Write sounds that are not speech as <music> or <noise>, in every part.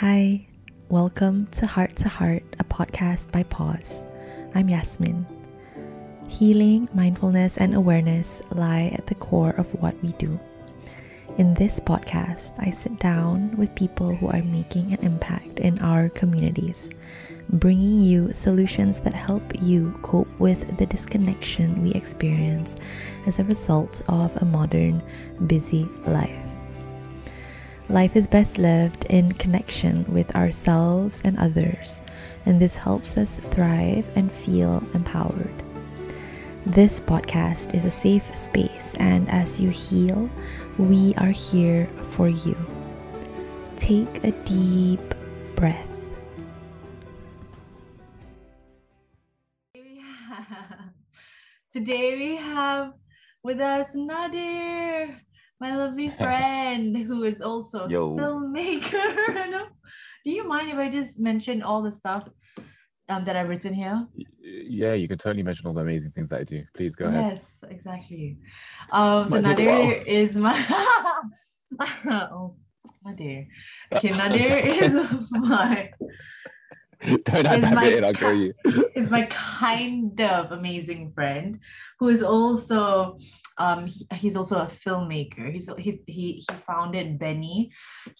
Hi, welcome to Heart to Heart, a podcast by Pause. I'm Yasmin. Healing, mindfulness, and awareness lie at the core of what we do. In this podcast, I sit down with people who are making an impact in our communities, bringing you solutions that help you cope with the disconnection we experience as a result of a modern, busy life. Life is best lived in connection with ourselves and others, and this helps us thrive and feel empowered. This podcast is a safe space, and as you heal, we are here for you. Take a deep breath. Today we have <laughs> with us Nadir my lovely <laughs> friend who is also a filmmaker. <laughs> Do you mind if I just mention all the stuff um, that I've written here? Yeah, you can totally mention all the amazing things that I do. Please go ahead. Yes, exactly. Um, so Might take a Nadir is my <laughs> oh Nadir. Okay, Nadir is my <laughs> Don't that my bit in, I'll kill you. <laughs> is my kind of amazing friend who is also um he- he's also a filmmaker. He's he's he he founded BENI.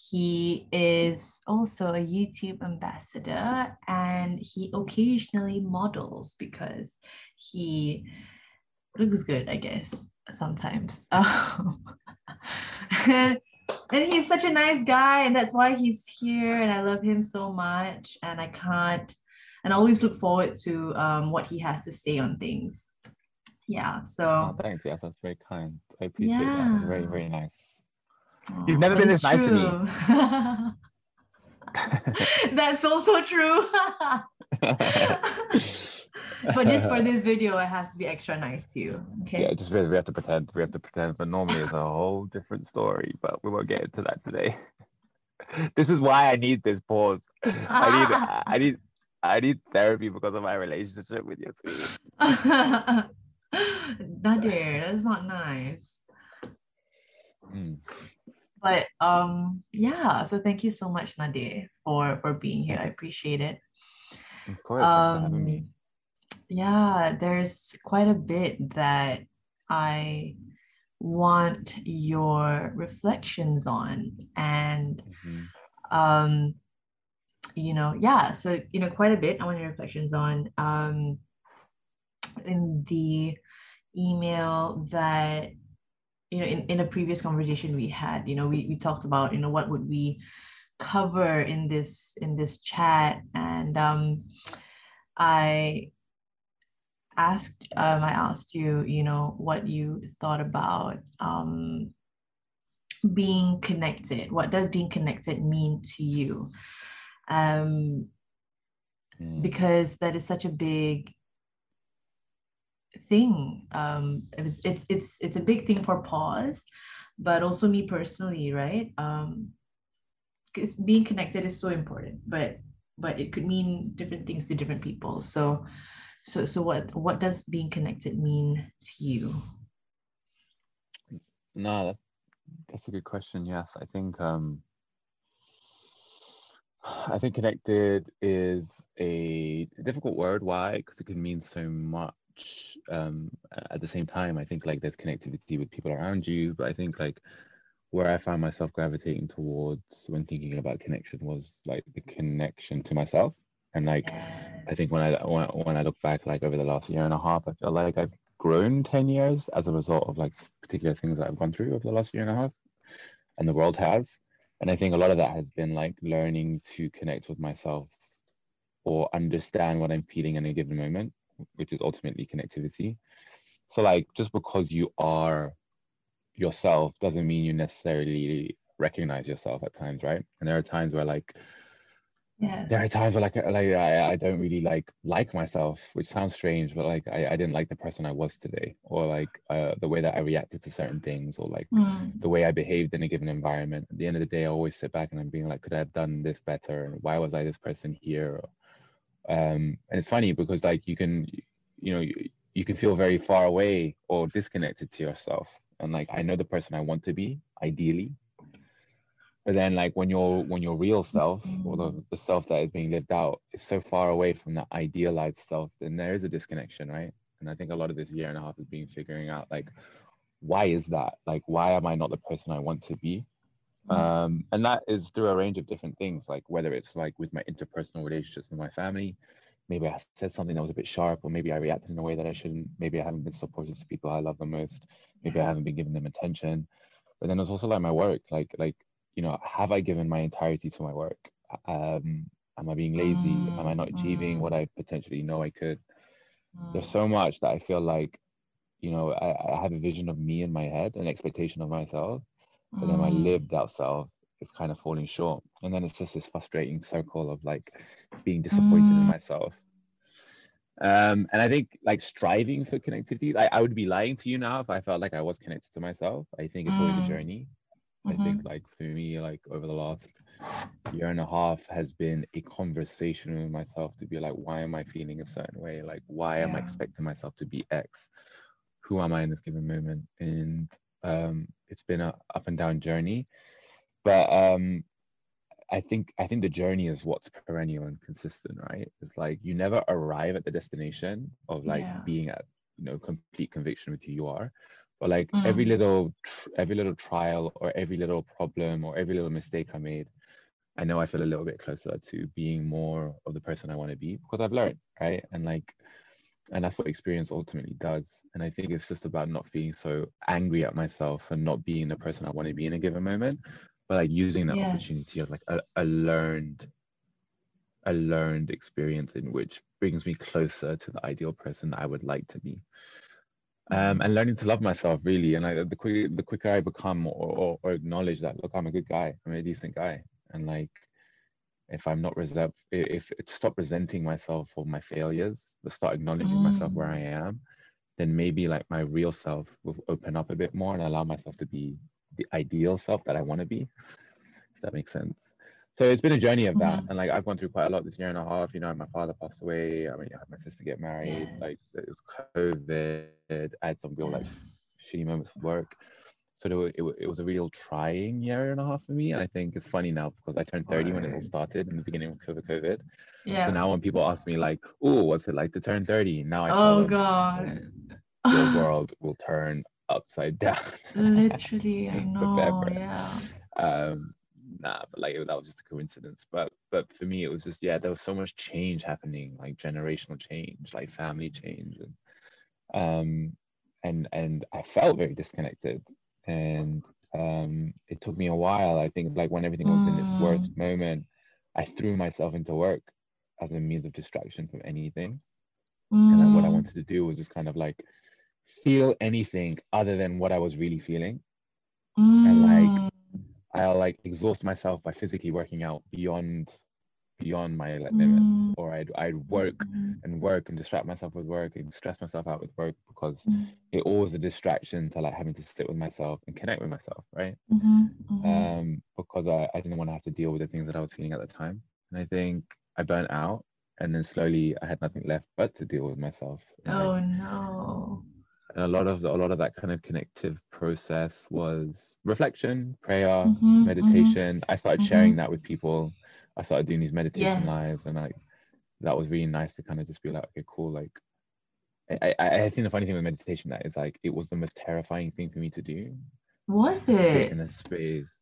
He is also a youtube ambassador and he occasionally models because he looks good i guess sometimes. <laughs> Um, and and he's such a nice guy and that's why he's here and i love him so much and i can't and I always look forward to um, what he has to say on things. Yeah, Oh, so thanks. Yes, that's very kind. I appreciate that. It's Very, Yeah. very nice. Aw, never been it's this nice to me. true. <laughs> That's also true. <laughs> <laughs> <laughs> but just for <laughs> this video, I have to be extra nice to you. Okay. Yeah, just we we have to pretend. We have to pretend. But normally it's a whole different story. But we won't get into that today. <laughs> This is why I need this pause. I need. I need. I need therapy because of my relationship with you. Nadir, that's not nice. Mm. But um, yeah. So thank you so much, Nadir, for for being here. I appreciate it. Of course, thanks for having me. um yeah there's quite a bit that i want your reflections on and Mhm. um you know yeah so you know quite a bit i want your reflections on um in the email that you know in, in a previous conversation we had you know we, we talked about you know what would we cover in this in this chat and um i asked um i asked you you know what you thought about um being connected. What does being connected mean to you? Um Mm. because that is such a big thing. Um it was, it's it's it's a big thing for pause but also me personally right? Um because being connected is so important but but it could mean different things to different people. So so so what what does being connected mean to you No, that, that's a good question. Yes, I think um, I think connected is a difficult word. Why? Because it can mean so much. Um, at the same time, I think like there's connectivity with people around you, but I think like where I found myself gravitating towards when thinking about connection was like the connection to myself, and like I think when I when, when I look back like over the last year and a half, I feel like I've grown 10 years as a result of like particular things that I've gone through over the last year and a half and the world has. And I think a lot of that has been like learning to connect with myself or understand what I'm feeling in a given moment, which is ultimately connectivity. So like just because you are yourself doesn't mean you necessarily recognize yourself at times, right? And there are times where like yes there are times where like like I, I don't really like like myself which sounds strange but like I, I didn't like the person I was today or like uh, the way that I reacted to certain things or like Mm, the way I behaved in a given environment. At the end of the day I always sit back and I'm being like could I have done this better? And why was I this person here? Um and it's funny because like you can you know you, you can feel very far away or disconnected to yourself. And like I know the person I want to be ideally but then like when your when your real self or the, the self that is being lived out is so far away from that idealized self then there is a disconnection right? And i think a lot of this year and a half has been figuring out like why is that? Like why am i not the person i want to be? Mm. um and that is through a range of different things like whether it's like with my interpersonal relationships with my family maybe i said something that was a bit sharp or maybe i reacted in a way that i shouldn't. Maybe i haven't been supportive to people i love the most. Maybe i haven't been giving them attention. But then there's also like my work like like you know have i given my entirety to my work um am i being lazy am i not Mm, achieving mm. what i potentially know i could there's Mm. so much that i feel like you know I, I have a vision of me in my head an expectation of myself but then my Mm. lived out self is kind of falling short and then it's just this frustrating circle of like being disappointed in Mm. myself um and i think like striving for connectivity like i would be lying to you now if i felt like i was connected to myself i think it's always a Mm. journey Mhm. i think like for me like over the last year and a half has been a conversation with myself to be like why am i feeling a certain way? Like why am i expecting myself to be x? Who am i in this given moment? And um it's been a up and down journey. But um i think i think the journey is what's perennial and consistent right? It's like you never arrive at the destination of like Yeah. being at you know complete conviction with who you are but like every Mm. little tr- every little trial or every little problem or every little mistake i made i know i feel a little bit closer to being more of the person i want to be because i've learned right and like and that's what experience ultimately does and i think it's just about not feeling so angry at myself and not being the person i want to be in a given moment but like using that Yes. opportunity as like a, a learned a learned experience in which brings me closer to the ideal person that i would like to be um, and learning to love myself really. And like the quicker the quicker i become or, or, or acknowledge that look i'm a good guy. I'm a decent guy. And like if i'm not reserved if, if stop resenting myself for my failures but start acknowledging myself where i am then maybe like my real self will open up a bit more and allow myself to be the ideal self that i want to be if that makes sense so it's been a journey of that. Mhm. and like i've gone through quite a lot this year and a half. You know my father passed away. I mean i had my sister get married. Like it was covid. I had some real like shitty moments of work. So it, it, it was a real trying year and a half for me. And i think it's funny now because i turned 30 when it all started in the beginning of covid. Yeah. so now when people ask me like oh what's it like to turn 30 now i oh god. your world will turn upside down. Literally, I <laughs> know. Yeah. um nah but like that was just a coincidence but but for me it was just yeah there was so much change happening like generational change like family change and um and and i felt very disconnected and um it took me a while i think like when everything was in its worst moment i threw myself into work as a means of distraction from anything and like what i Mm. wanted to do was just kind of like feel anything other than what i was really feeling and, like, Mm. I'll like exhaust myself by physically working out beyond beyond my like, limits, Mm. or I'd I'd work Mhm. and work and distract myself with work and stress myself out with work because Mm. it always a distraction to like having to sit with myself and connect with myself, right? Mhm. Mhm. Um, because I, I didn't want to have to deal with the things that I was feeling at the time, and I think I burnt out, and then slowly I had nothing left but to deal with myself. And, like, Oh no. And a lot of the, a lot of that kind of connective process was reflection prayer Mhm, mhm. meditation i started mhm. sharing that with people i started doing these meditation Yes. lives and like that was really nice to kind of just be like okay cool like I, I, I think the funny thing with meditation that is like it was the most terrifying thing for me to do Was it? in a space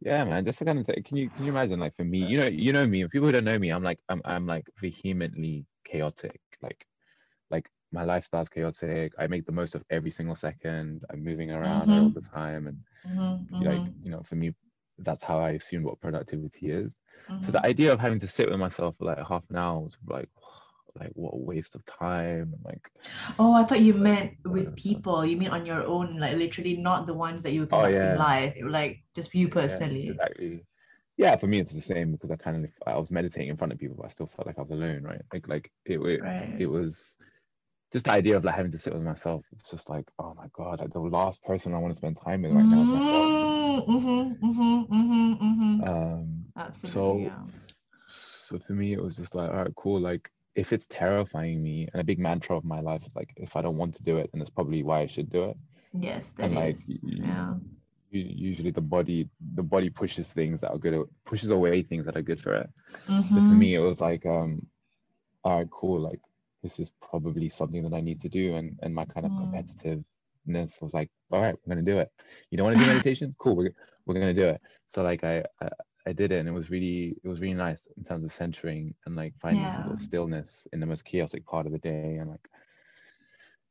yeah man just to kind of th- can you can you imagine like for me you know you know me and people who don't know me i'm like i'm, I'm like vehemently chaotic like like my lifestyle's chaotic i make the most of every single second i'm moving around all Mhm. the time and Mhm, like mhm, you know for me that's how i assumed what productivity is so mhm. the idea of having to sit with myself for like half an hour was like <sighs> like what a waste of time and like Oh, I thought you <sighs> meant with people. You mean on your own, like literally not the ones that you were Oh, conducting yeah. live. Like just you yeah, personally. exactly yeah for me it's the same because i kind of i was meditating in front of people but i still felt like i was alone right like like it, it, Right. it was just the idea of like having to sit with myself it's just like oh my god like the last person i want to spend time with right now is myself Mm, mhm, mhm, mhm, mhm. um Absolutely. so yeah. so for me it was just like all right cool like if it's terrifying me and a big mantra of my life is like if i don't want to do it then it's probably why i should do it Yes, that and like is. Yeah. usually the body the body pushes things that are good pushes away things that are good for it so for Mhm. me it was like um all right cool like this is probably something that i need to do. And and my kind of Mm. competitiveness was like all right we're gonna do it. You don't want to do <laughs> meditation? Cool we're, we're gonna do it. So like I, I i did it and it was really it was really nice in terms of centering and like finding some sort of stillness in the most chaotic part of the day. And like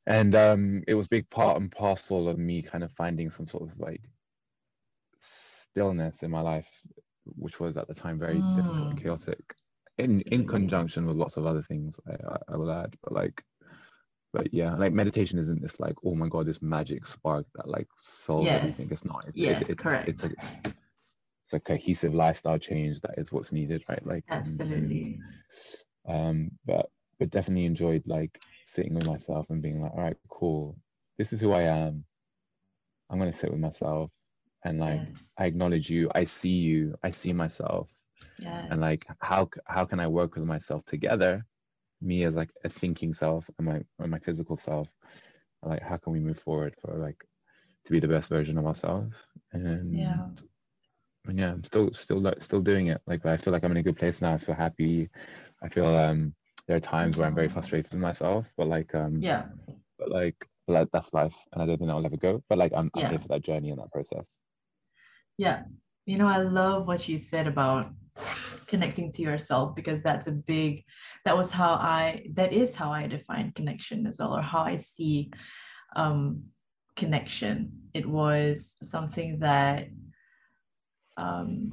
and um it was big part and parcel of me kind of finding some sort of like stillness in my life which was at the time very difficult and Mm. chaotic in in conjunction with lots of other things I, I, will add but like but yeah like meditation isn't this like oh my god this magic spark that like solves everything. Yes. it's not. It's, Yes, it's, it's, correct. it's a it's a cohesive lifestyle change that is what's needed right? Like and- and, Absolutely. um but but definitely enjoyed like sitting with myself and being like all right cool. This is who i am. I'm going to sit with myself and like yes. i acknowledge you. I see you. I see myself yes. and like how how can i work with myself together me as like a thinking self and my and my physical self like how can we move forward for like to be the best version of ourselves and Yeah. and yeah i'm still still like still doing it like i feel like i'm in a good place now i feel happy i feel um there are times where i'm very frustrated with myself but like um yeah. but like but like, that's life and i don't think i'll ever go but like i'm, I'm Yeah. here for that journey and that process Yeah. You know, I love what you said about connecting to yourself because that's a big that was how I that is how I define connection as well or how I see um connection. It was something that um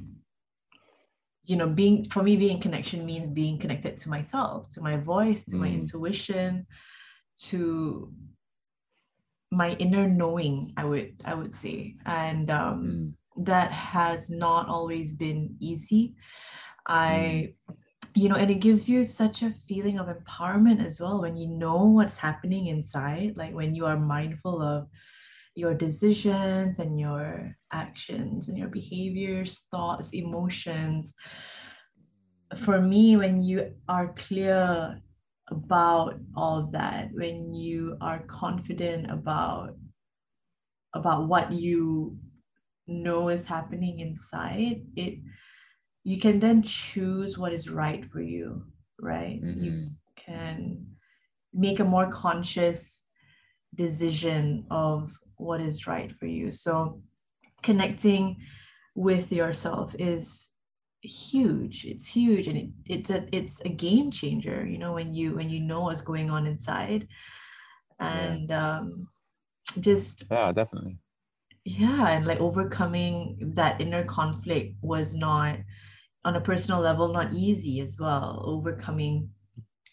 you know being for me being connection means being connected to myself to my voice to my Mm. intuition to my inner knowing i would i would say and um Mm, that has not always been easy. I mm. you know and it gives you such a feeling of empowerment as well when you know what's happening inside like when you are mindful of your decisions and your actions and your behaviors thoughts emotions. For me when you are clear about all of that when you are confident about about what you know is happening inside it you can then choose what is right for you right? You mhm. can make a more conscious decision of what is right for you. So connecting with yourself is huge. It's huge and it, it's a it's a game changer you know when you when you know what's going on inside. And um just yeah definitely yeah and like overcoming that inner conflict was not on a personal level not easy as well. Overcoming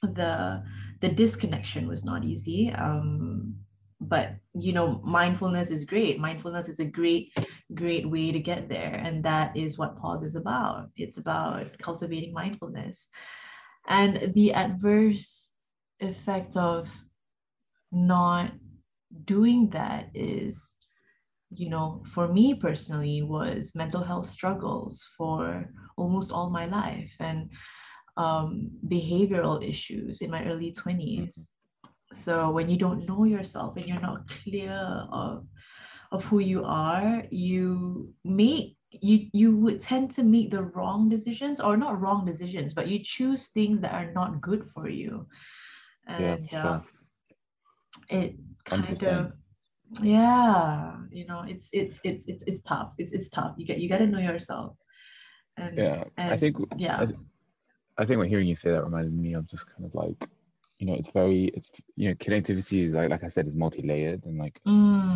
the the disconnection was not easy um but you know mindfulness is great. Mindfulness is a great great way to get there and that is what pause is about. It's about cultivating mindfulness. And the adverse effect of not doing that is you know for me personally was mental health struggles for almost all my life and um, behavioral issues in my early 20s so when you don't know yourself and you're not clear of of who you are you make you you would tend to make the wrong decisions or not wrong decisions but you choose things that are not good for you Yeah, and uh, sure. it kind 100%. of yeah you know it's it's it's it's it's tough. It's it's tough. You get you got to know yourself. And yeah i think yeah. I, th- I think when hearing you say that reminded me of just kind of like you know it's very it's you know connectivity is like like i said is multi-layered and like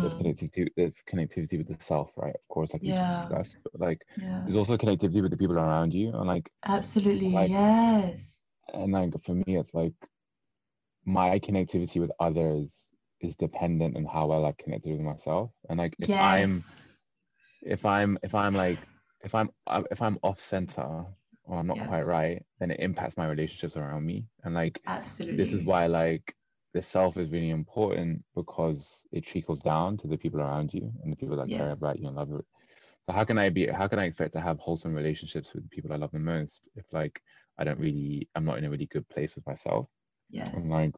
there's Mm, connectivity there's connectivity with the self right? Of course like we Yeah. just discussed but like yeah. there's also connectivity with the people around you and like absolutely like- yes. and like for me it's like my connectivity with others is dependent on how well i connected with myself. And like if i'm if i'm if i'm like if i'm if i'm off center or i'm not quite right then it impacts my relationships around me. And like absolutely this is why like the self is really important because it trickles down to the people around you and the people that care about you and love you. So how can i be how can i expect to have wholesome relationships with the people i love the most if like i don't really i'm not in a really good place with myself? Yes. and like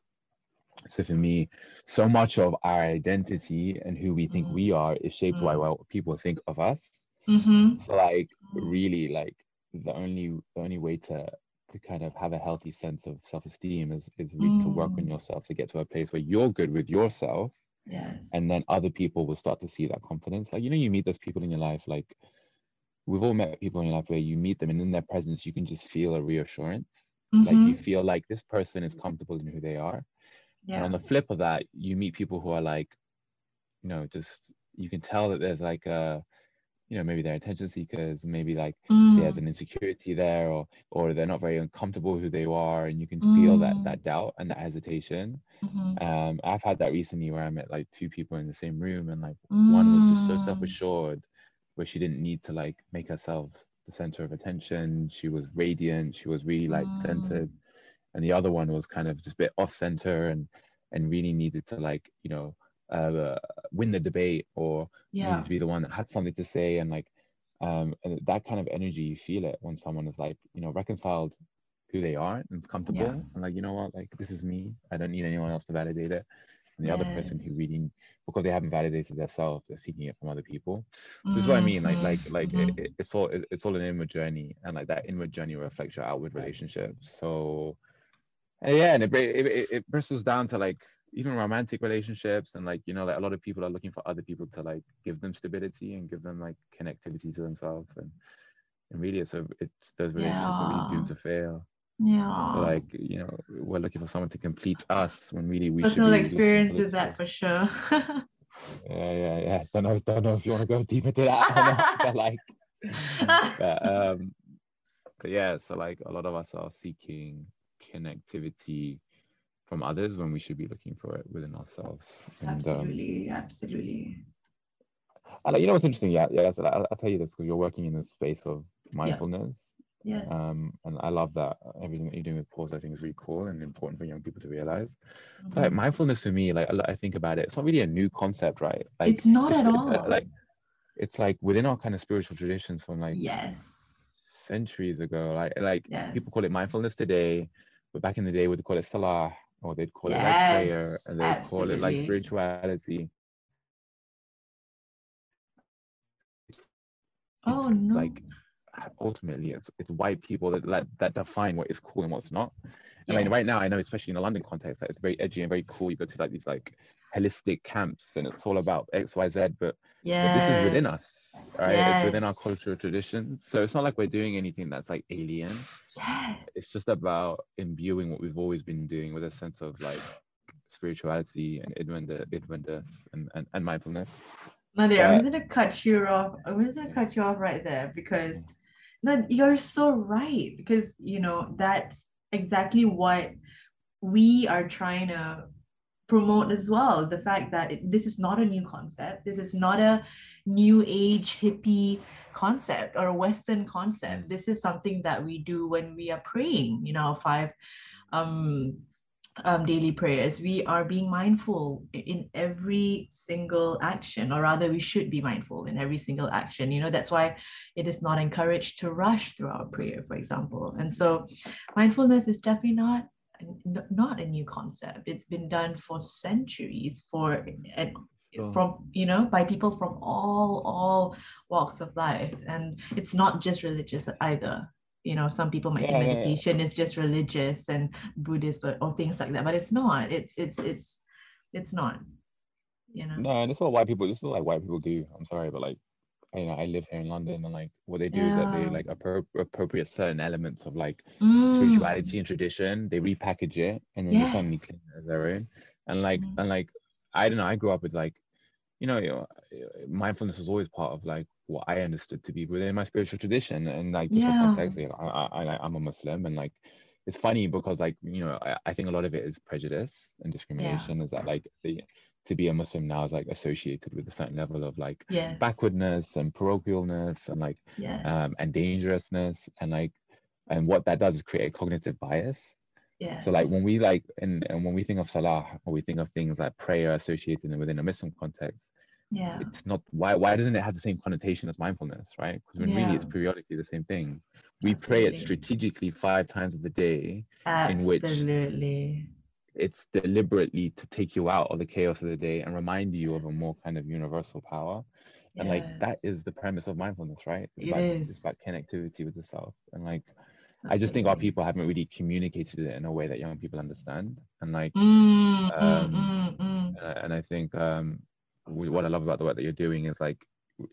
So for me, so much of our identity and who we think Mm. we are is shaped by Mm. what people think of us. Mm-hmm. So like Mm. really like the only the only way to to kind of have a healthy sense of self-esteem is is really to work on Mm. yourself to get to a place where you're good with yourself Yes. and then other people will start to see that confidence. Like you know, you meet those people in your life, like we've all met people in your life where you meet them and in their presence you can just feel a reassurance. Like you feel like this person is comfortable in who they are. And on the flip of that, you meet people who are like, you know, just you can tell that there's like a, you know, maybe they're attention seekers, maybe like there's Mm. an insecurity there, or or they're not very uncomfortable who they are, and you can feel that Mm. that doubt and that hesitation. Mhm. Um, I've had that recently where I met like two people in the same room, and like one was just so Mm. self-assured, where she didn't need to like make herself the center of attention. She was radiant. She was really like Mm. centered, and the other one was kind of just a bit off center and and really needed to like you know uh, win the debate or Yeah. needed to be the one that had something to say and like um and that kind of energy you feel it when someone is like you know reconciled who they are and comfortable Yeah. and like you know what like this is me i don't need anyone else to validate it and the other person who Yes. really because they haven't validated themselves they're seeking it from other people so this is what i mean like like like Mhm. it, it- it's all it- it's all an inward journey and like that inward journey reflects your outward relationships so and yeah and it, it, it, bristles down to like even romantic relationships and like you know like a lot of people are looking for other people to like give them stability and give them like connectivity to themselves and and really it's a it's those relationships are really doomed to fail yeah. so like you know we're looking for someone to complete us when really we personal should be looking for experience with that to- for sure. <laughs> yeah yeah yeah don't know don't know if you want to go <laughs> deep into that or not, <laughs> but like but um but yeah so like a lot of us are seeking connectivity from others when we should be looking for it within ourselves and um, absolutely, absolutely. I you know what's interesting yeah yeah so I'll, I'll tell you this because you're working in the space of mindfulness Yes. um and i love that everything that you're doing with pause i think is really cool and important for young people to realize Mhm. like mindfulness for me like I- think about it it's not really a new concept right like it's not it's at all. uh, like it's like within our kind of spiritual traditions from like yes. centuries ago like like Yes. people call it mindfulness today but back in the day would call it salah or they'd call it like prayer and they'd call it like spirituality Oh It's no. like ultimately it's it's white people that that, that define what is cool and what's not I mean, right now I know, especially in the London context, that it's very edgy and very cool. You go to like these like holistic camps, and it's all about X, Y, Z. But yes. this is within us, right? It's within our cultural traditions. So it's not like we're doing anything that's like alien. Yes. It's just about imbuing what we've always been doing with a sense of like spirituality and idwanda, idwandas and, and, and mindfulness. Nadir, I'm But- just gonna cut you off. I'm just gonna cut you off right there because mm. no, you're so right. Because you know that's exactly what we are trying to promote as well. The fact that it, this is not a new concept. This is not a new age hippie concept or a Western concept. This is something that we do when we are praying. You know, five um um, daily prayers, we are being mindful in every single action, or rather, we should be mindful in every single action. You know, that's why it is not encouraged to rush through our prayer, for example. And so, mindfulness is definitely not n- not a new concept. It's been done for centuries, for and from you know by people from all all walks of life, and it's not just religious either. You know, some people might Yeah, think yeah, yeah. meditation is just religious and Buddhist or, or things like that, but it's not. It's it's it's it's not. You know. No, and this is what white people. This is what like white people do. I'm sorry, but like, you know, I live here in London, and like, what they do is that they like appro- appropriate certain elements of like Mm. spirituality and tradition. They repackage it, and then they suddenly Yes. claim it as their own. And like, Mhm. and like, I don't know. I grew up with like, you know, you know, mindfulness was always part of like what I understood to be within my spiritual tradition, and like just for Yeah. context, you know, I, I, I'm a Muslim, and like. It's funny because, like, you know, I, I think a lot of it is prejudice and discrimination. Is that like the to be a Muslim now is like associated with a certain level of like Yes. backwardness and parochialness and like Yes. um and dangerousness and like and what that does is create a cognitive bias yes. so like when we like and, and when we think of salah or we think of things like prayer associated within a muslim context yeah. it's not why why doesn't it have the same connotation as mindfulness right because when really it's periodically the same thing we pray it strategically five times of the day in which- Absolutely. It's deliberately to take you out of the chaos of the day and remind you of a more kind of universal power. And like that is the premise of mindfulness right? It's It about is. it's about connectivity with the self. And like i just think our people haven't really communicated it in a way that young people understand. And like Mm, mm, um, mm, mm. and I- think um, we- what I love about the work that you're doing is like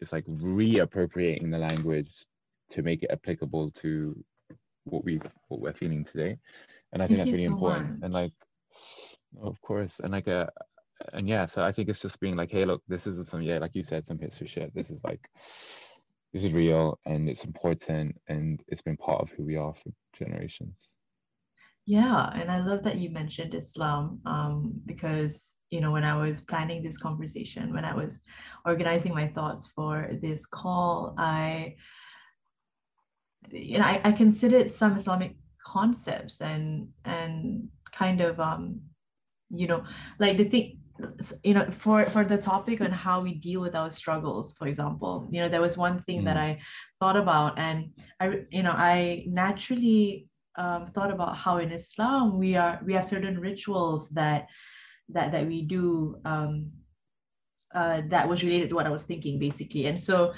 it's like reappropriating the language to make it applicable to what we what we're feeling today, and I think Thank that's really so important. And like, of course, and like uh and yeah, so I think it's just being like, hey, look, this is some yeah, like you said, some history shit. This is like this is real and it's important and it's been part of who we are for generations. Yeah, and I love that you mentioned Islam um, because, you know, when I was planning this conversation, when I was organizing my thoughts for this call, I, you know, I, I considered some Islamic concepts and and kind of um, you know, like the thing, you know, for for the topic on how we deal with our struggles, for example, you know, there was one thing that Mm. I thought about, and I, you know, I naturally um, thought about how in Islam we are we have certain rituals that that that we do um, uh, that was related to what I was thinking basically, and so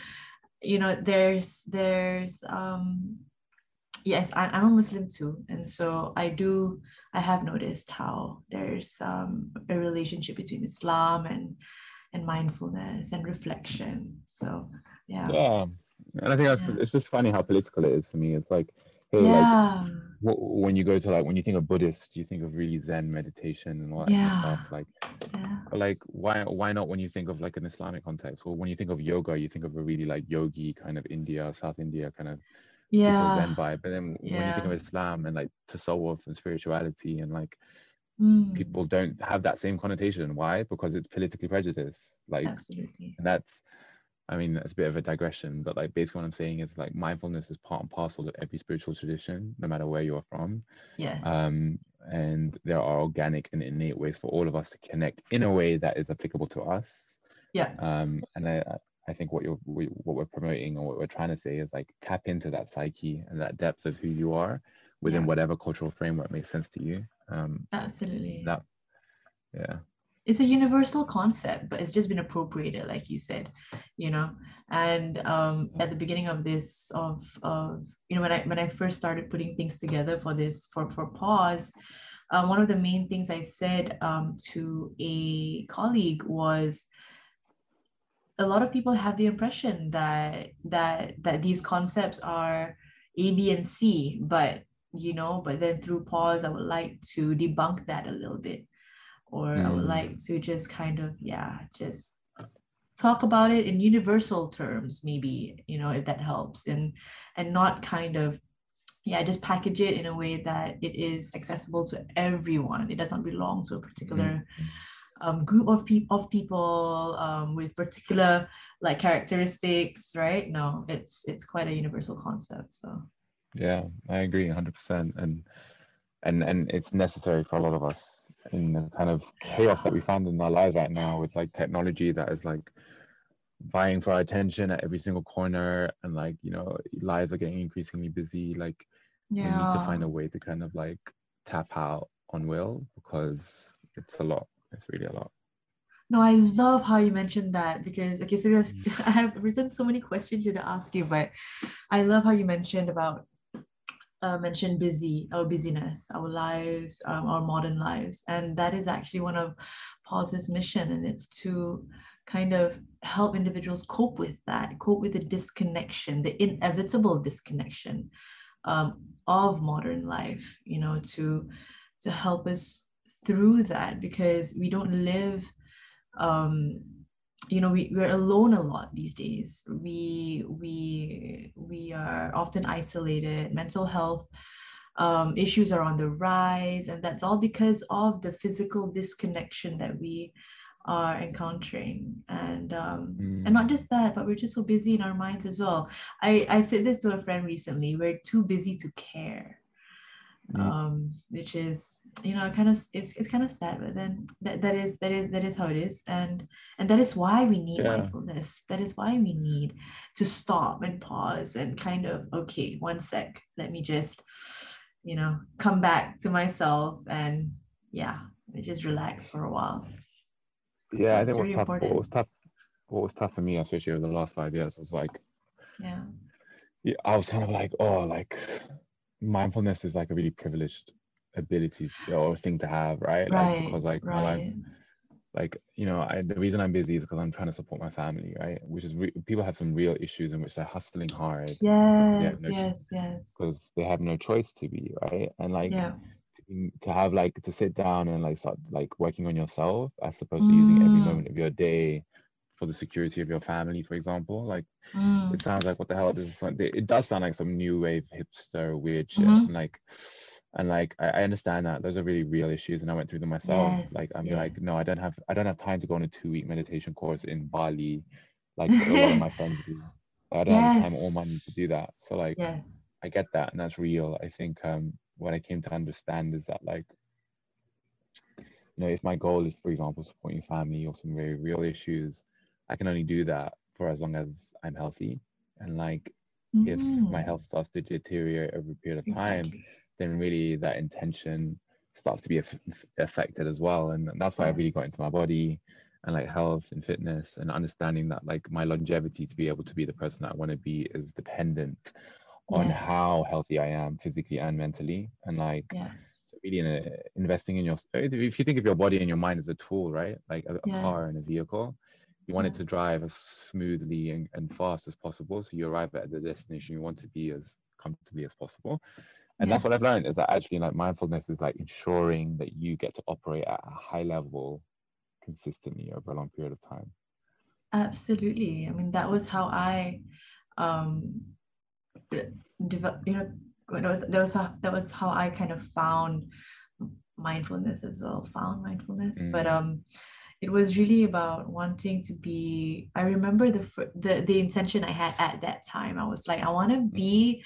you know there's there's um, yes I, I'm a Muslim too, and so I do I have noticed how there's um, a relationship between Islam and and mindfulness and reflection. So yeah, Yeah, and I think that's Yeah. it's just funny how political it is for me. It's like, hey, like yeah, wh- when you go to like when you think of Buddhist, you think of really Zen meditation and all that kind of stuff. Like, yeah, like why why not when you think of like an Islamic context, or when you think of yoga, you think of a really like yogi kind of India, South India kind of peaceful Zen yeah. vibe. But then when you think of Yeah. Islam and like tasawwuf and spirituality and like Mm, people don't have that same connotation. Why? Because it's politically prejudiced. Like absolutely. and that's i mean that's a bit of a digression but like basically what i'm saying is like mindfulness is part and parcel of every spiritual tradition no matter where you're from Yes. um and there are organic and innate ways for all of us to connect in a way that is applicable to us yeah. um and i i think what you're we, what we're promoting or what we're trying to say is like tap into that psyche and that depth of who you are within Yeah. whatever cultural framework makes sense to you um Absolutely. that yeah it's a universal concept, but it's just been appropriated, like you said, you know. And um, at the beginning of this, of of you know, when I when I first started putting things together for this for for pause, um, one of the main things I said um, to a colleague was a lot of people have the impression that that that these concepts are A, B, and C, but you know, but then through pause, I would like to debunk that a little bit or I would Mm. like to just kind of, yeah, just talk about it in universal terms, maybe, you know, if that helps, and and not kind of, yeah, just package it in a way that it is accessible to everyone. It does not belong to a particular um, group of people of people um, with particular like characteristics, right? No, it's it's quite a universal concept. So Yeah, I agree 100%. And and and it's necessary for a lot of us in the kind of chaos that we find in our lives right now with like technology that is like vying for our attention at every single corner and like, you know, lives are getting increasingly busy. Like we need to find a way to kind of like tap out on will because it's a lot. It's really a lot. No, I love how you mentioned that because okay, so there's, <laughs> I have written so many questions here to ask you, but I love how you mentioned about uh, mentioned busy, our busyness, our lives, um, our modern lives, and that is actually one of Pause's mission, and it's to kind of help individuals cope with that, cope with the disconnection, the inevitable disconnection um, of modern life. You know, to to help us through that because we don't live um you know we, we're alone a lot these days. We we we are often isolated mental health um, issues are on the rise and that's all because of the physical disconnection that we are encountering. And um, and not just that but we're just so busy in our minds as well. I i said this to a friend recently we're too busy to care. Mm. Um which is you know kind of it's, it's kind of sad but then that, that is that is that is how it is and and that is why we need Yeah. mindfulness that is why we need to stop and pause and kind of okay one sec let me just you know come back to myself and yeah just relax for a while. Yeah, I It's think what's really tough. What was tough. What was tough for me, especially over the last five years, was like Yeah. yeah, I was kind of like, oh, like mindfulness is like a really privileged ability or thing to have, right? Like Right. because like my life, right. like you know, I, the reason I'm busy is because I'm trying to support my family, right? Which is re- people have some real issues in which they're hustling hard Yes, no yes, yes. because they have no choice to be, right? And like Yeah. to, to have like to sit down and like start like working on yourself as opposed to using every Mm. moment of your day for the security of your family, for example. Like Mm. it sounds like what the hell is this? Like, it does sound like some new wave hipster weird shit. Mhm. And like and like I, I understand that those are really real issues and I went through them myself. like I'm like, no, I don't have I don't have time to go on a two week meditation course in Bali, like <laughs> a lot of my friends do. I don't have the time or money to do that. So like Yes. I get that and that's real. I think um what I came to understand is that like you know if my goal is for example supporting family or some very real issues, I can only do that for as long as I'm healthy. And like if my Mm. health starts to deteriorate over a period of time, Exactly. then really that intention starts to be aff- affected as well. And that's why I really got into my body and like health and fitness and understanding that like my longevity to be able to be the person that I want to be is dependent on Yes. how healthy I am physically and mentally. And like Yes. so really in a, investing in your if you think of your body and your mind as a tool, right? Like a, a car and a vehicle. You want it to drive as smoothly and, and fast as possible. So you arrive at the destination you want to be as comfortably as possible. And that's what I've learned is that actually like mindfulness is like ensuring that you get to operate at a high level consistently over a long period of time. Absolutely. I mean, that was how I um develop, you know, that was, that was how that was how I kind of found mindfulness as well, found mindfulness. But Mm. um it was really about wanting to be I remember the the the intention I had at that time. I was like, I want to be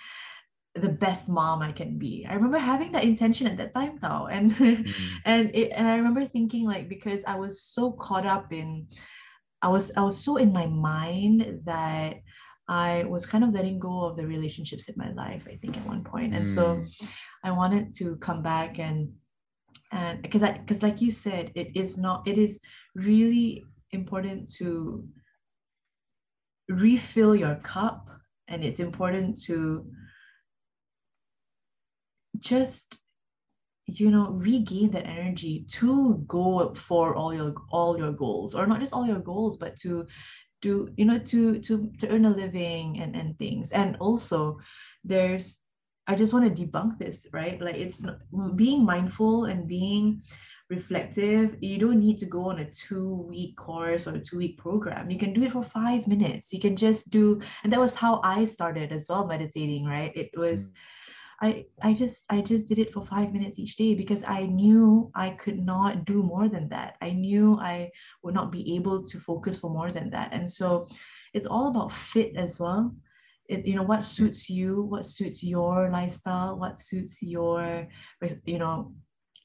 the best mom I can be. I remember having that intention at that time though. <laughs> And Mm. and it and I remember thinking like because I was so caught up in I was I was so in my mind that I was kind of letting go of the relationships in my life, I think at one point. And so Mm. I wanted to come back and and because I because like you said, it is not it is really important to refill your cup and it's important to just you know regain that energy to go for all your all your goals or not just all your goals but to do you know to to to earn a living and and things. And also there's i just want to debunk this right? Like it's being mindful and being reflective you don't need to go on a two week course or a two week program you can do it for five minutes you can just do and that was how i started as well meditating right it was Mm. I I just I just did it for five minutes each day because I knew I could not do more than that. I knew I would not be able to focus for more than that. And so it's all about fit as well. It, you know what suits you, what suits your lifestyle, what suits your you know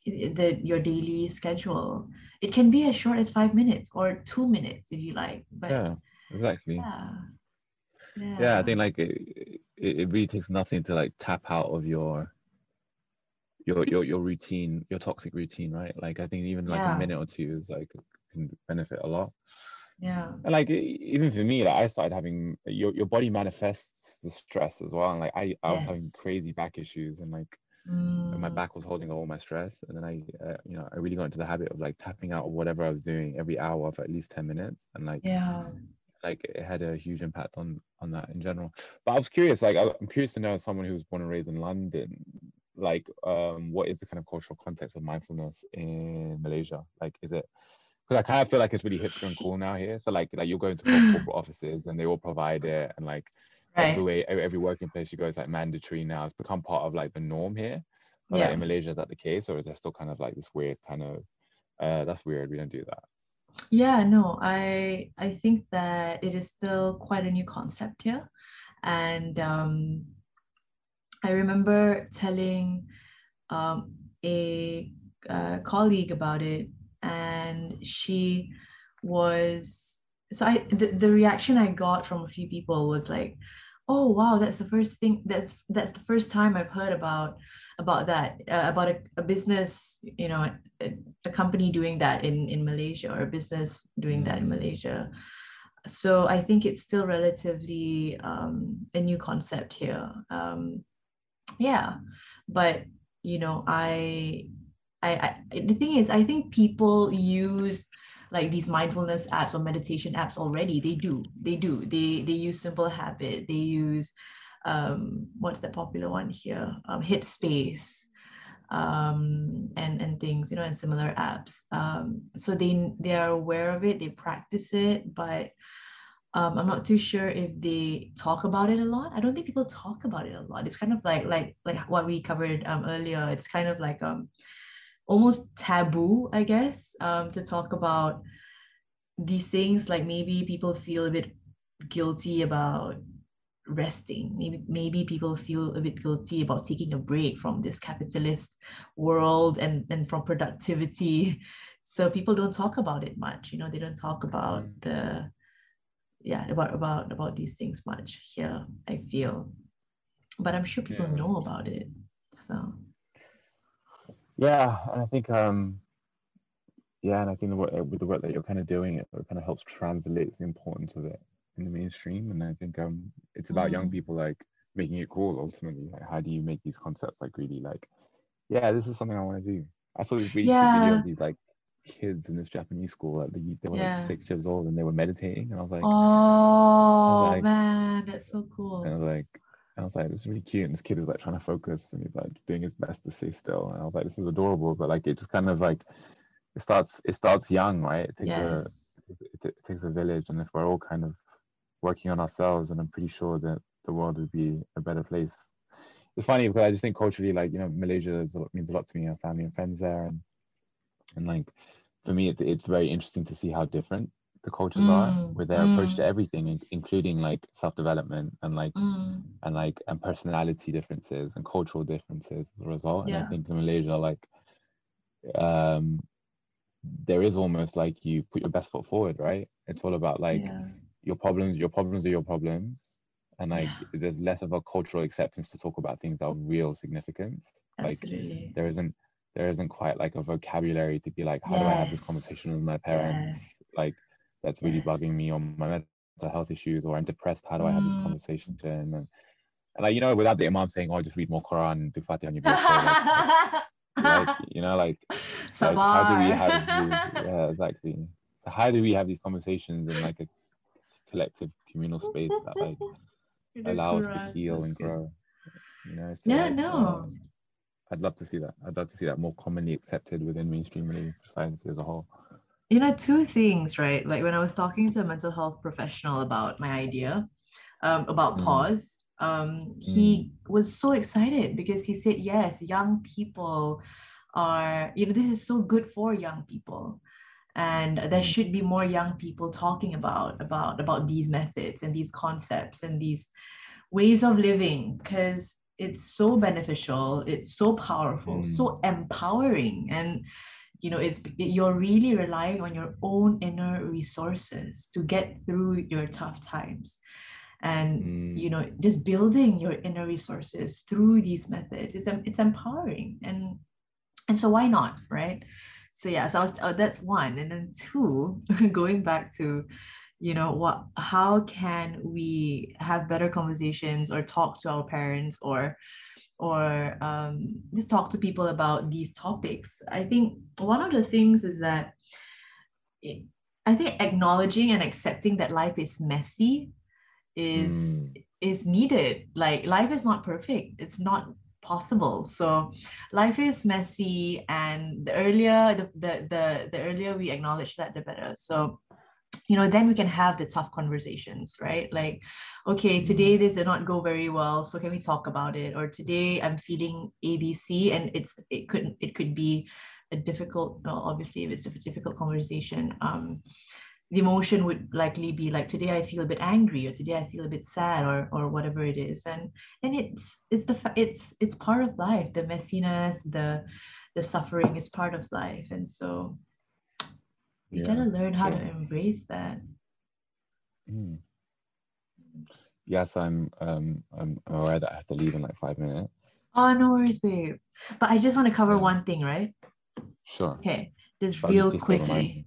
the your daily schedule. It can be as short as five minutes or two minutes if you like. But Yeah, exactly. yeah. Yeah. yeah i think like it, it, it really takes nothing to like tap out of your your your, your routine your toxic routine right like i think even like Yeah. a minute or two is like can benefit a lot yeah. and like even for me like i started having your, your body manifests the stress as well and like i i was having crazy back issues and like and my Mm. back was holding all my stress and then i uh, you know i really got into the habit of like tapping out of whatever i was doing every hour for at least 10 minutes and like Yeah. like it had a huge impact on on that in general but i was curious like i'm curious to know as someone who was born and raised in london like um what is the kind of cultural context of mindfulness in malaysia like is it because i kind of feel like it's really hipster and cool now here so like like you're going to co- <laughs> corporate offices and they all provide it and like Right. every way every, working place you go is like mandatory now it's become part of like the norm here but Yeah. like in malaysia is that the case or is there still kind of like this weird kind of uh that's weird we don't do that Yeah, no, I I think that it is still quite a new concept here. And um, I remember telling um, a, uh colleague about it, and she was so I the, the reaction I got from a few people was like, oh wow, that's the first thing that's that's the first time I've heard about about that uh, about a, a business you know a, a, company doing that in in malaysia or a business doing that in Mm. malaysia so i think it's still relatively um, a new concept here um, yeah but you know I, I i the thing is i think people use like these mindfulness apps or meditation apps already they do they do they they use simple habit they use um what's the popular one here um space um and and things you know and similar apps um so they they are aware of it they practice it but um, I'm not too sure if they talk about it a lot. I don't think people talk about it a lot. It's kind of like like like what we covered um, earlier. It's kind of like um almost taboo, I guess, um, to talk about these things. Like maybe people feel a bit guilty about resting. Maybe maybe people feel a bit guilty about taking a break from this capitalist world and and from productivity. <laughs> So people don't talk about it much. You know, they don't talk about Mm. the yeah about about about these things much here i feel but i'm sure people Yeah. know about it so Yeah, and I think um yeah, and I think the work, with the work that you're kind of doing, it, it kind of helps translate the importance of it in the mainstream. And I think um it's about young Mm. people like making it cool ultimately. Like how do you make these concepts like really like, yeah, this is something I want to do. I saw this really cute video of these like kids in this Japanese school. Like, they, they were Yeah. like six years old and they were meditating, and I was like, oh like- man that's so cool and I was like, I was like, this is really cute. And this kid is like trying to focus and he's like doing his best to stay still. And I was like, this is adorable. But like, it just kind of like, it starts, it starts young, right? It takes a, yes it, it takes a village. And if we're all kind of working on ourselves, and I'm pretty sure that the world would be a better place. It's funny because I just think culturally, like, you know, Malaysia is a lot, means a lot to me. I have family and friends there. And, and like, for me, it's, it's very interesting to see how different the cultures are Mm, with their approach mm. to everything, in- including like self-development and like Mm, and like and personality differences and cultural differences as a result. And I think in Malaysia, like um there is almost like you put your best foot forward, right? It's all about like yeah your problems, your problems are your problems. And like Yeah. there's less of a cultural acceptance to talk about things that are real significance. Like absolutely there isn't there isn't quite like a vocabulary to be like, how do I have this conversation with my parents? yes. Like that's really bugging me Yes. on my mental health issues or I'm depressed. How do I have this Mm. conversation? And, and like, you know, without the imam saying, oh, just read more Quran do Fatiha on your birthday. like, <laughs> you know, like, like how do we have these, <laughs> yeah, exactly. So how do we have these conversations in like a collective communal space that like allow us to heal that's and good. grow? You know, so Yeah, like, no. um, I'd love to see that. I'd love to see that more commonly accepted within mainstream Malaysian society as a whole. You know two things right like when i was talking to a mental health professional about my idea um, about Mm. pause um, he was so excited because he said yes young people are you know this is so good for young people and there Mm. should be more young people talking about about about these methods and these concepts and these ways of living because it's so beneficial it's so powerful so empowering and you know it's you're really relying on your own inner resources to get through your tough times. And Mm. you know just building your inner resources through these methods it's it's empowering. And and so why not right? So yeah so I was, uh, that's one. And then two <laughs> going back to you know what how can we have better conversations or talk to our parents or or um, just talk to people about these topics. I think one of the things is that it, i think acknowledging and accepting that life is messy is Mm. is needed. Like life is not perfect. It's not possible. So life is messy and the earlier the the the, the earlier we acknowledge that the better. So you know then we can have the tough conversations right? Like okay today this did not go very well so can we talk about it? Or today i'm feeling abc and it's it could it could be a difficult well obviously if it's a difficult conversation um the emotion would likely be like today i feel a bit angry or today i feel a bit sad or or whatever it is. And and it's it's the it's it's part of life. The messiness the the suffering is part of life. And so you Yeah, gotta learn how to embrace that Mm. Yes, I'm. Um, I'm aware that I have to leave in like five minutes. Oh, no worries, babe. But I just want to cover Yeah. one thing, right? Sure. Okay, just But real just quickly.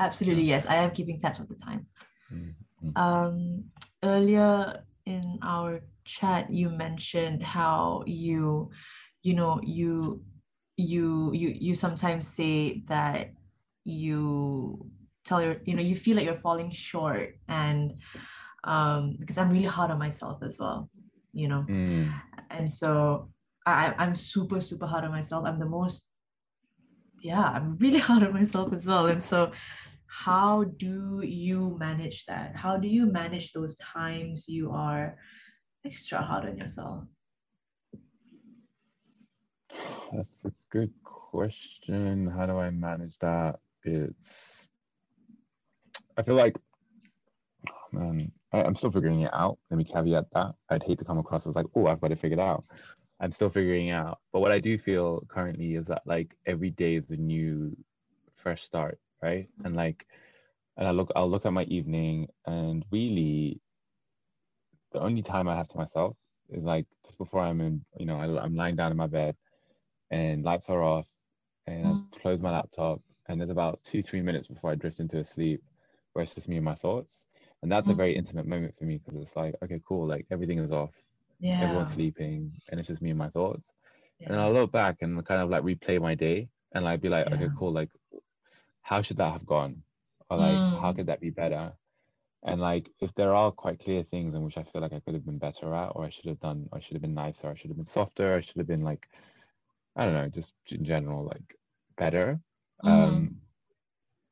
Absolutely, yes. I am keeping tabs of the time. Mm, mm. Um, earlier in our chat, you mentioned how you, you know, you, you, you, you sometimes say that you tell your, you know, you feel like you're falling short, and um, because I'm really hard on myself as well, you know, Mm. and so I, I'm super, super hard on myself. I'm the most, yeah, I'm really <laughs> hard on myself as well, and so how do you manage that? How do you manage those times you are extra hard on yourself? That's a good question. How do I manage that? It's, I feel like, oh, man, I, I'm still figuring it out. Let me caveat that. I'd hate to come across as like, oh, I've got it figured out. I'm still figuring it out. But what I do feel currently is that like every day is a new, fresh start, right? And like, and I look, I'll look at my evening, and really, the only time I have to myself is like just before I'm in, you know, I, I'm lying down in my bed, and lights are off, and Mm. I close my laptop, and there's about two, three minutes before I drift into a sleep, where it's just me and my thoughts, and that's a Mm. very intimate moment for me because it's like, okay, cool, like everything is off, Yeah. everyone's sleeping, and it's just me and my thoughts, and. I'll look back and kind of like replay my day, and like be like, okay, cool, like how should that have gone, or like how Mm. could that be better, and like if there are quite clear things in which I feel like I could have been better at, or I should have done, I should have been nicer, I should have been softer, I should have been like, I don't know, just in general, like better. Mm. Um,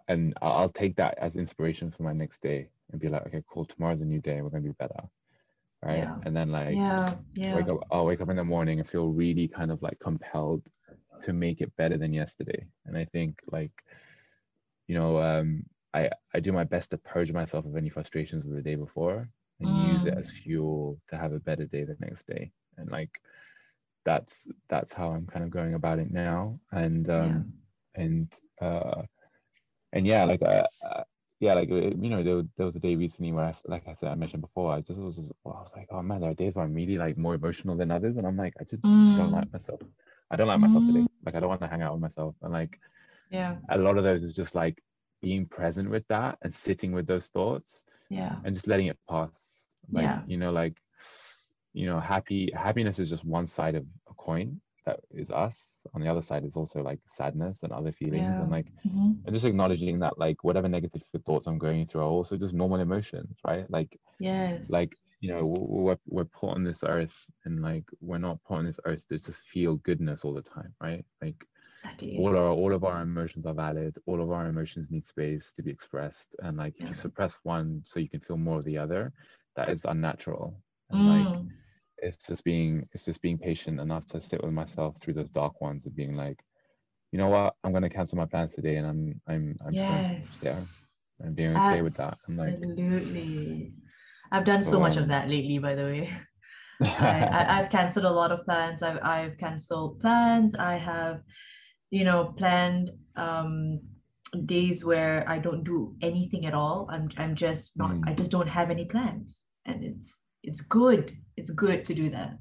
and I- I'll take that as inspiration for my next day and be like, okay, cool, tomorrow's a new day, we're gonna be better, right? Yeah. And then like yeah. Yeah. wake up, I'll wake up in the morning and feel really kind of like compelled to make it better than yesterday. And I think like, you know, um, I I do my best to purge myself of any frustrations of the day before and use it Mm. as fuel to have a better day the next day. And like, that's that's how I'm kind of going about it now. And um, and uh, and yeah, like uh, uh, yeah, like uh, you know, there, there was a day recently where I, like I said, I mentioned before, I just was just, I was like, oh man, there are days where I'm really like more emotional than others, and I'm like, I just don't Mm. like myself. I don't like myself today. Mm. Like I don't want to hang out with myself, and like Yeah. a lot of those is just like being present with that and sitting with those thoughts Yeah. and just letting it pass. Like Yeah. you know, like you know, happy happiness is just one side of a coin that is us. On the other side is also like sadness and other feelings, Yeah. and like Mhm. and just acknowledging that like whatever negative thoughts I'm going through are also just normal emotions, right? Like Yes. like you know we're, we're put on this earth and like we're not put on this earth to just feel goodness all the time, right? Like exactly. all our all of our emotions are valid. All of our emotions need space to be expressed, and like if you suppress one so you can feel more of the other, that is unnatural. And like Mm. It's just being it's just being patient enough to sit with myself through those dark ones of being like you know what i'm going to cancel my plans today and i'm i'm i'm just going to stay yes. and being okay with that i'm like Absolutely. I've done so So, much of that lately, by the way. <laughs> I, I've cancelled a lot of plans. I've, I've cancelled plans. I have, you know, planned um, days where I don't do anything at all. I'm, I'm just not, Mm. I just don't have any plans. And it's, it's good. It's good to do that.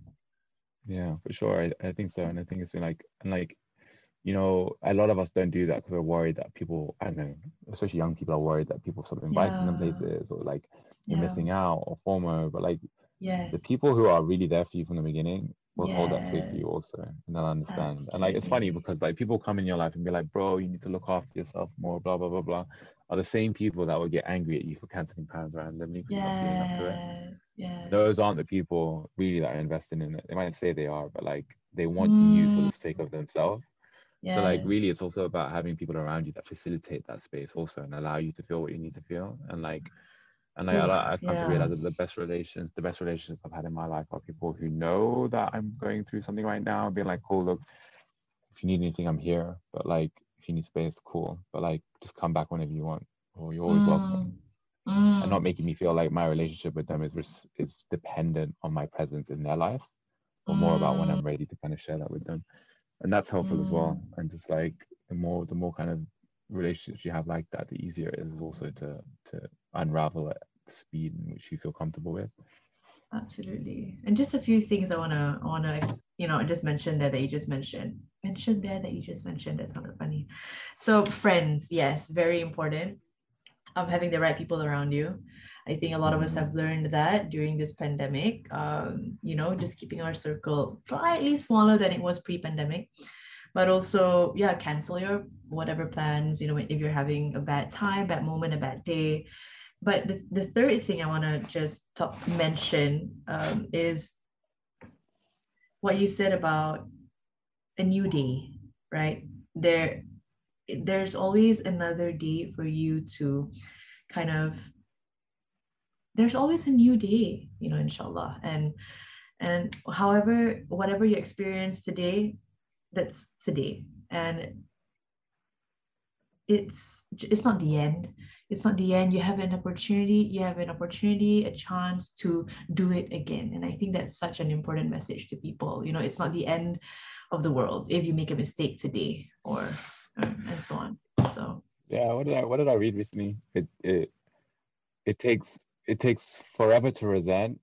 yeah for sure I, I think so and i think it's been like and like you know a lot of us don't do that because we're worried that people i don't know especially young people are worried that people stop inviting them Yeah. places or like you're Yeah. missing out or FOMO, but like Yes. the people who are really there for you from the beginning will hold that space for you also and they'll understand and like it's funny because like people come in your life and be like bro you need to look after yourself more blah blah blah blah are the same people that will get angry at you for canceling plans randomly because you're not feeling up to it Yes. Yes. those aren't the people really that are investing in it they might say they are but like they want you for the mm. sake of themselves so like really it's also about having people around you that facilitate that space also and allow you to feel what you need to feel and like and like, I, Oof, I come to yeah. realize that the best relations the best relationships i've had in my life are people who know that i'm going through something right now and being like cool look if you need anything i'm here but like if you need space cool. But like just come back whenever you want. Or you're always welcome. Mm, and not mm, making me feel like my relationship with them is res- is dependent on my presence in their life or more about when i'm mm, ready to kind of share that with them. And that's helpful as well. Mm. and just like the more the more kind of relationships you have like that the easier it is also to to unravel at the speed in which you feel comfortable with. Absolutely. And just a few things I wanna I wanna you know just mention there that you just mentioned. Mention there that you just mentioned. That sounded funny. So friends, yes, very important. Um, having the right people around you. I think a lot of us have learned that during this pandemic. Um, you know, just keeping our circle slightly smaller than it was pre-pandemic. But also, yeah, cancel your whatever plans, you know, if you're having a bad time, bad moment, a bad day but the, the third thing I want to just talk, mention um, is what you said about a new day, right? There, there's always another day for you to kind of. There's always a new day, you know, inshallah, and and however, whatever you experience today, that's today, and it's it's not the end. It's not the end. You have an opportunity you have an opportunity a chance to do it again. And i think that's such an important message to people. You know it's not the end of the world if you make a mistake today or, or and so on so yeah what did i what did i read recently it it it takes it takes forever to resent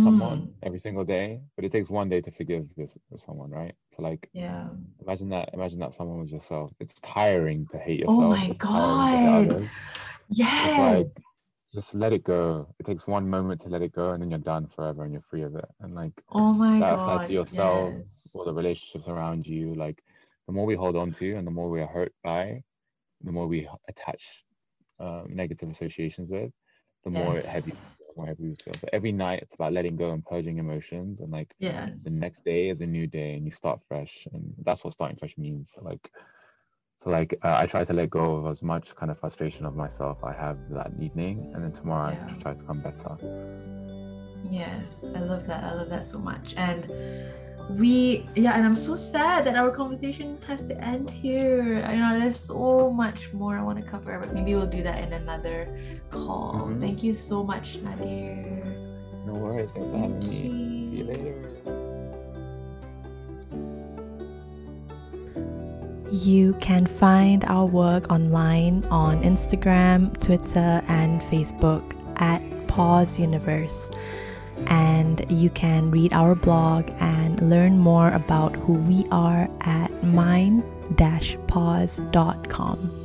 someone mm. every single day, but it takes one day to forgive this someone, right? To like, yeah. Imagine that. Imagine that someone was yourself. It's tiring to hate yourself. Oh my it's god. Yes. Just let it go. It takes one moment to let it go, and then you're done forever, and you're free of it. And like, oh my that god, applies to yourself yes. or the relationships around you. Like, the more we hold on to, and the more we are hurt by, the more we attach um, negative associations with, the more yes. heavy more heavy we feel. So every night it's about letting go and purging emotions and like yes. the next day is a new day and you start fresh and that's what starting fresh means. Like so like uh, I try to let go of as much kind of frustration of myself I have that evening and then tomorrow yeah. I try to come better. Yes, I love that. I love that so much. And we yeah and i'm so sad that our conversation has to end here i know there's so much more i want to cover but maybe we'll do that in another call mm-hmm. thank you so much nadir no worries thanks for having me see you later You can find our work online on Instagram, Twitter, and Facebook at Pause Universe and you can read our blog and learn more about who we are at mind-pause.com.